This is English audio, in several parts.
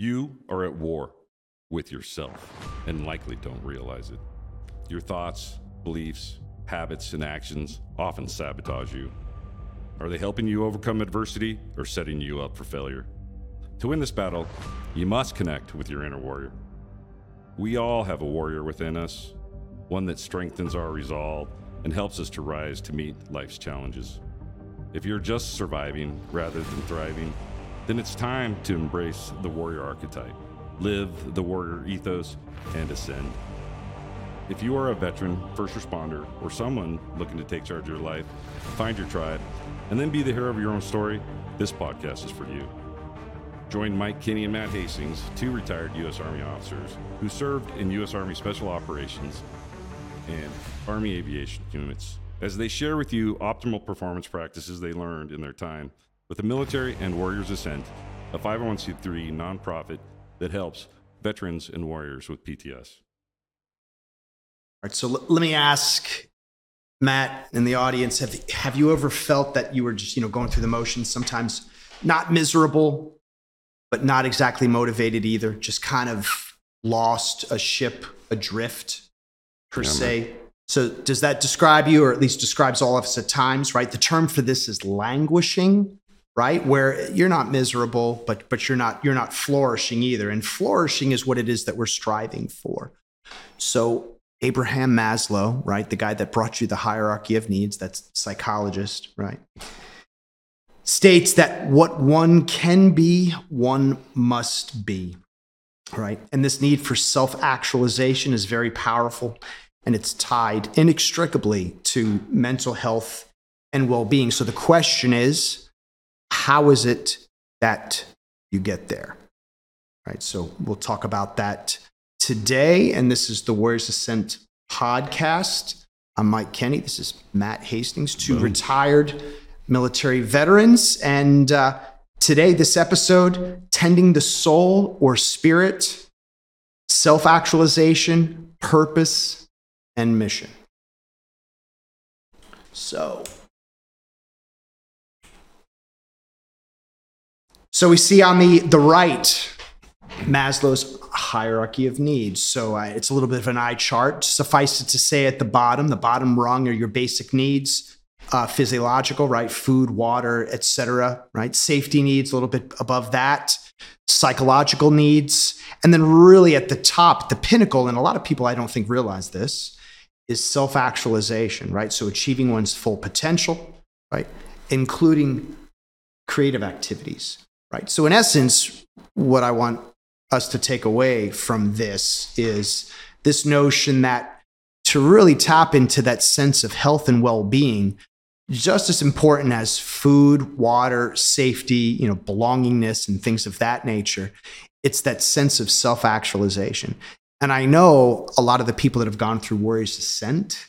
You are at war with yourself and likely don't realize it. Your thoughts, beliefs, habits, and actions often sabotage you. Are they helping you overcome adversity or setting you up for failure? To win this battle, you must connect with your inner warrior. We all have a warrior within us, one that strengthens our resolve and helps us to rise to meet life's challenges. If you're just surviving rather than thriving, then it's time to embrace the warrior archetype, live the warrior ethos, and ascend. If you are a veteran, first responder, or someone looking to take charge of your life, find your tribe, and then be the hero of your own story, this podcast is for you. Join Mike Kinney and Matt Hastings, two retired U.S. Army officers who served in U.S. Army Special Operations and Army Aviation units, as they share with you optimal performance practices they learned in their time with the Military and Warriors Ascent, a 501c3 nonprofit that helps veterans and warriors with PTS. All right, so l- let me ask Matt and the audience: Have have you ever felt that you were just you know going through the motions, sometimes not miserable, but not exactly motivated either, just kind of lost a ship adrift per Yeah, man. se? So does that describe you, or at least describes all of us at times, right? The term for this is languishing, right? Where you're not miserable, but but you're not you're not flourishing either. And flourishing is what it is that we're striving for. So Abraham Maslow, right, the guy that brought you the hierarchy of needs, that's psychologist, right, states that what one can be, one must be, right? And this need for self-actualization is very powerful and it's tied inextricably to mental health and well-being. So the question is, how is it that you get there? Right? So we'll talk about that today. And this is the Warriors Ascent podcast. I'm Mike Kenny. This is Matt Hastings, two Boom. retired military veterans. And uh, today, this episode, Tending the Soul or Spirit, Self Actualization, Purpose, and Mission. So, so we see on the, the right, Maslow's hierarchy of needs. So uh, it's a little bit of an eye chart. Suffice it to say, at the bottom, the bottom rung are your basic needs, uh, physiological, right? Food, water, etc. Right? Safety needs a little bit above that, psychological needs, and then really at the top, the pinnacle. And a lot of people I don't think realize this is self-actualization, right? So achieving one's full potential, right? Including creative activities, right? So in essence, what I want us to take away from this is this notion that to really tap into that sense of health and well-being just as important as food water safety you know belongingness and things of that nature it's that sense of self-actualization and i know a lot of the people that have gone through warriors ascent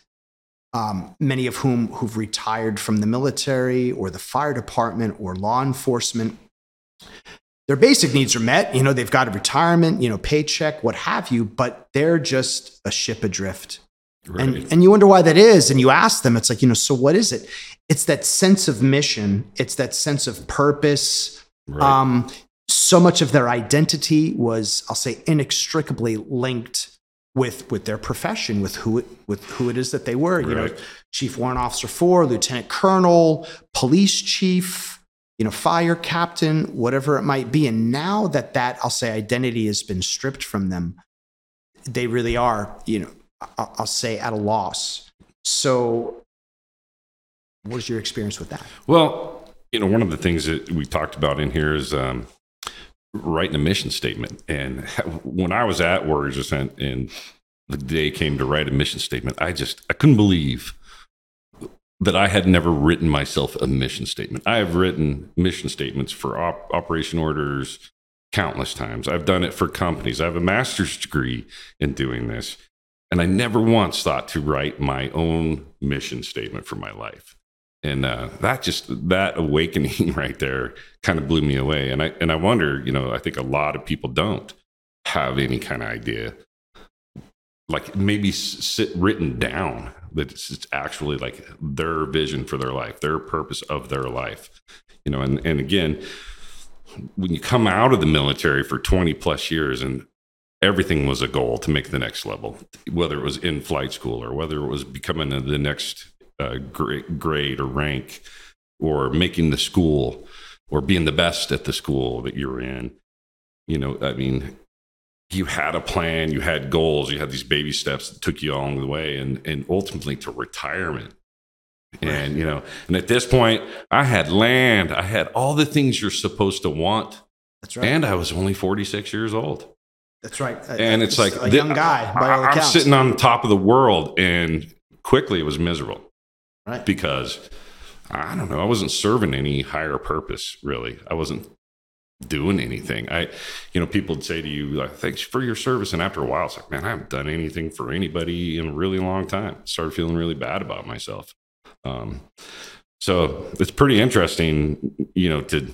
um, many of whom who've retired from the military or the fire department or law enforcement their basic needs are met. You know, they've got a retirement, you know, paycheck, what have you, but they're just a ship adrift. Right. And, and you wonder why that is. And you ask them, it's like, you know, so what is it? It's that sense of mission, it's that sense of purpose. right. Um, so much of their identity was, I'll say, inextricably linked with with their profession, with who it, with who it is that they were. You know, chief warrant officer four, lieutenant colonel, police chief, you know, fire captain, whatever it might be. And now that that I'll say identity has been stripped from them, they really are, you know, I'll say at a loss. So, what is your experience with that? Well, you know, one of the things that we talked about in here is um, writing a mission statement. And when I was at Warriors Ascent and the day came to write a mission statement, I just I couldn't believe that I had never written myself a mission statement. I have written mission statements for op- operation orders countless times. I've done it for companies. I have a master's degree in doing this. And I never once thought to write my own mission statement for my life and uh, that just that awakening right there kind of blew me away and i and i wonder you know i think a lot of people don't have any kind of idea like maybe sit written down that it's, actually like their vision for their life their purpose of their life you know and and again when you come out of the military for 20 plus years and everything was a goal to make the next level, whether it was in flight school or whether it was becoming the next uh, grade or rank or making the school or being the best at the school that you're in. You know, I mean, you had a plan, you had goals, you had these baby steps that took you along the way and, and ultimately to retirement. And, you know, and at this point, I had land, I had all the things you're supposed to want. That's right. And I was only 46 years old. That's right. Uh, and it's like a young guy. By all I'm sitting on top of the world, and quickly it was miserable. Right. Because I don't know, I wasn't serving any higher purpose. Really, I wasn't doing anything. I, you know, people would say to you, like, "Thanks for your service," and after a while, it's like, "Man, I haven't done anything for anybody in a really long time." started feeling really bad about myself. Um, so it's pretty interesting, you know, to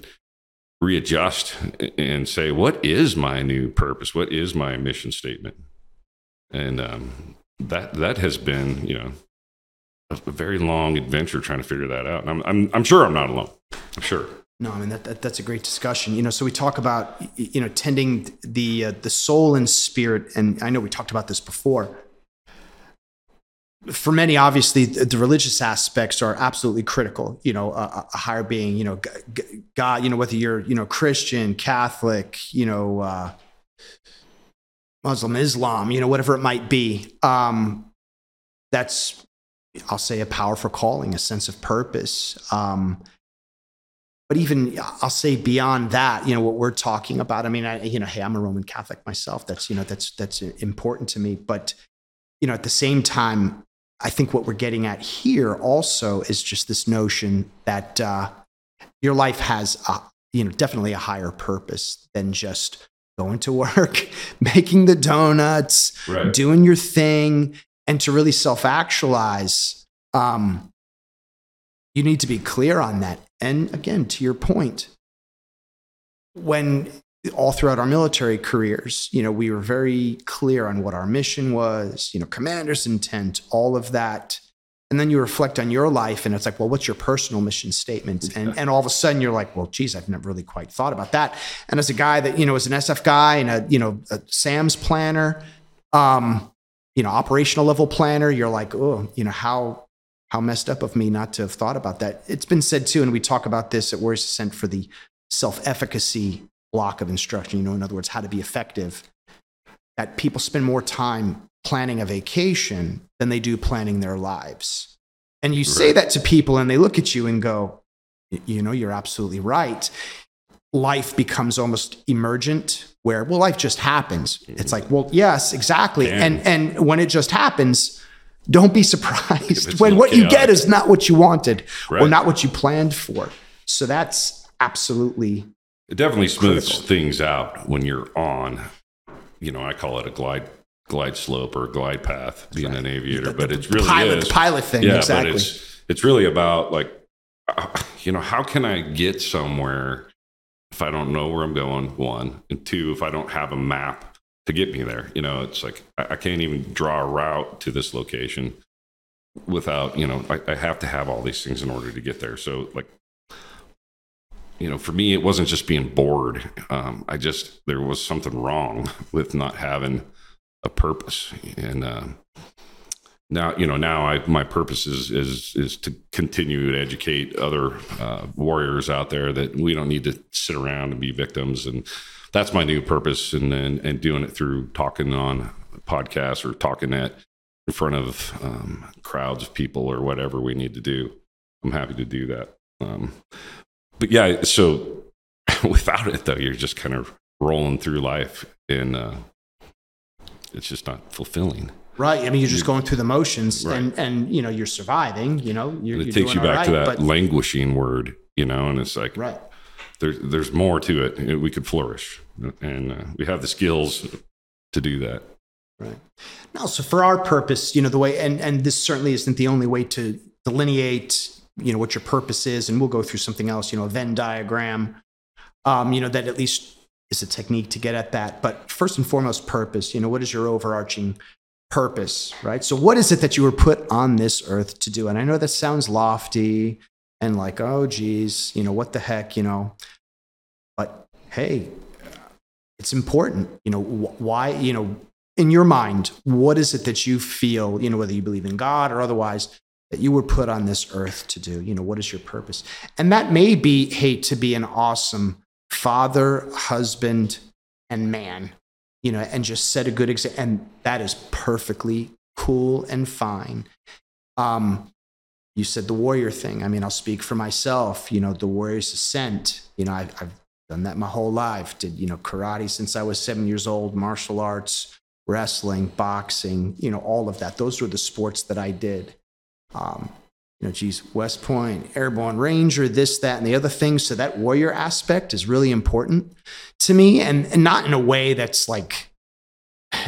readjust and say, what is my new purpose? What is my mission statement? And um, that that has been, you know, a, very long adventure trying to figure that out. And I'm, I'm, I'm sure I'm not alone. I'm sure. No, I mean that, that, that's a great discussion. You know, so we talk about you know tending the uh, the soul and spirit, and I know we talked about this before for many, obviously, the religious aspects are absolutely critical. You know, a, a higher being. You know, God. You know, whether you're you know Christian, Catholic, you know, uh, Muslim, Islam. You know, whatever it might be. Um, that's, I'll say, a powerful calling, a sense of purpose. Um, but even I'll say beyond that, you know, what we're talking about. I mean, I, you know, hey, I'm a Roman Catholic myself. That's you know, that's that's important to me. But you know, at the same time, I think what we're getting at here also is just this notion that uh, your life has, a, you know, definitely a higher purpose than just going to work, making the donuts, right. doing your thing, and to really self-actualize. Um, you need to be clear on that. And again, to your point, when all throughout our military careers, you know, we were very clear on what our mission was, you know, commander's intent, all of that. And then you reflect on your life and it's like, well, what's your personal mission statement? And, and all of a sudden you're like, well, geez, I've never really quite thought about that. And as a guy that, you know, is an SF guy and a, you know, a SAMS planner, um, you know, operational level planner, you're like, oh, you know, how, how messed up of me not to have thought about that. It's been said too, and we talk about this at Warriors Ascent for the self-efficacy block of instruction, you know, in other words, how to be effective, that people spend more time planning a vacation than they do planning their lives. And you right. say that to people and they look at you and go, you know, you're absolutely right. Life becomes almost emergent where, well, life just happens. It's mm. like, well, yes, exactly. And, and when it just happens, don't be surprised when what chaotic. you get is not what you wanted right. or not what you planned for. So that's absolutely it definitely smooths things out when you're on. You know, I call it a glide glide slope or glide path being right. an aviator, the, but it's really pilot, is. pilot thing. Yeah, exactly. but it's it's really about like, uh, you know, how can I get somewhere if I don't know where I'm going? One and two, if I don't have a map to get me there. You know, it's like I, I can't even draw a route to this location without you know I, I have to have all these things in order to get there. So like you know, for me, it wasn't just being bored. Um, I just there was something wrong with not having a purpose, and uh, now you know now I my purpose is is is to continue to educate other uh, warriors out there that we don't need to sit around and be victims, and that's my new purpose, and and, and doing it through talking on podcasts or talking at in front of um, crowds of people or whatever we need to do. I'm happy to do that. Um, but yeah, so without it though, you're just kind of rolling through life and uh, it's just not fulfilling. Right. I mean, you're just going through the motions right. and, and, you know, you're surviving, you know, you're, it you're takes you back right, to that but... languishing word, you know, and it's like, right. There's, there's more to it. We could flourish and uh, we have the skills to do that. Right. Now, so for our purpose, you know, the way, and, and this certainly isn't the only way to delineate you know what your purpose is and we'll go through something else you know a venn diagram um, you know that at least is a technique to get at that but first and foremost purpose you know what is your overarching purpose right so what is it that you were put on this earth to do and i know that sounds lofty and like oh geez you know what the heck you know but hey, it's important. You know, wh- why, you know, in your mind, what is it that you feel, you know, whether you believe in God or otherwise, that you were put on this earth to do? You know, what is your purpose? And that may be, hey, to be an awesome father, husband, and man, you know, and just set a good example. And that is perfectly cool and fine. Um, you said the warrior thing. I mean, I'll speak for myself. You know, the warrior's ascent. You know, I've, I've done that my whole life. Did you know karate since I was seven years old, martial arts, wrestling, boxing. You know, all of that. Those were the sports that I did. Um, you know, geez, West Point, Airborne Ranger, this, that, and the other things. So that warrior aspect is really important to me, and, and not in a way that's like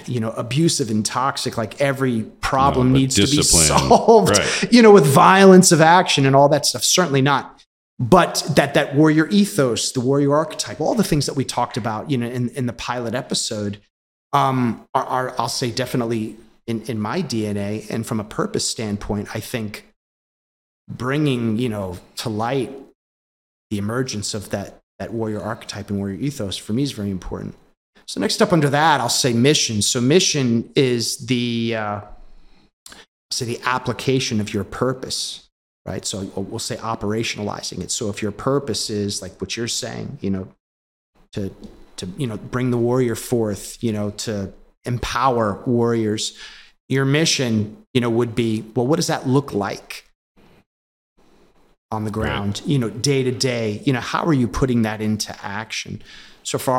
you know abusive and toxic like every problem No, needs to be solved Right. you know with violence of action and all that stuff certainly not but that that warrior ethos the warrior archetype all the things that we talked about you know in, in the pilot episode um, are, are i'll say definitely in, in my dna and from a purpose standpoint i think bringing you know to light the emergence of that that warrior archetype and warrior ethos for me is very important. So next up under that, I'll say mission. So mission is the uh, say the application of your purpose, right? So uh, we'll say operationalizing it. So if your purpose is like what you're saying, you know, to to you know bring the warrior forth, you know, to empower warriors, your mission, you know, would be well, what does that look like? on the ground, you know, day to day, you know, how are you putting that into action? So for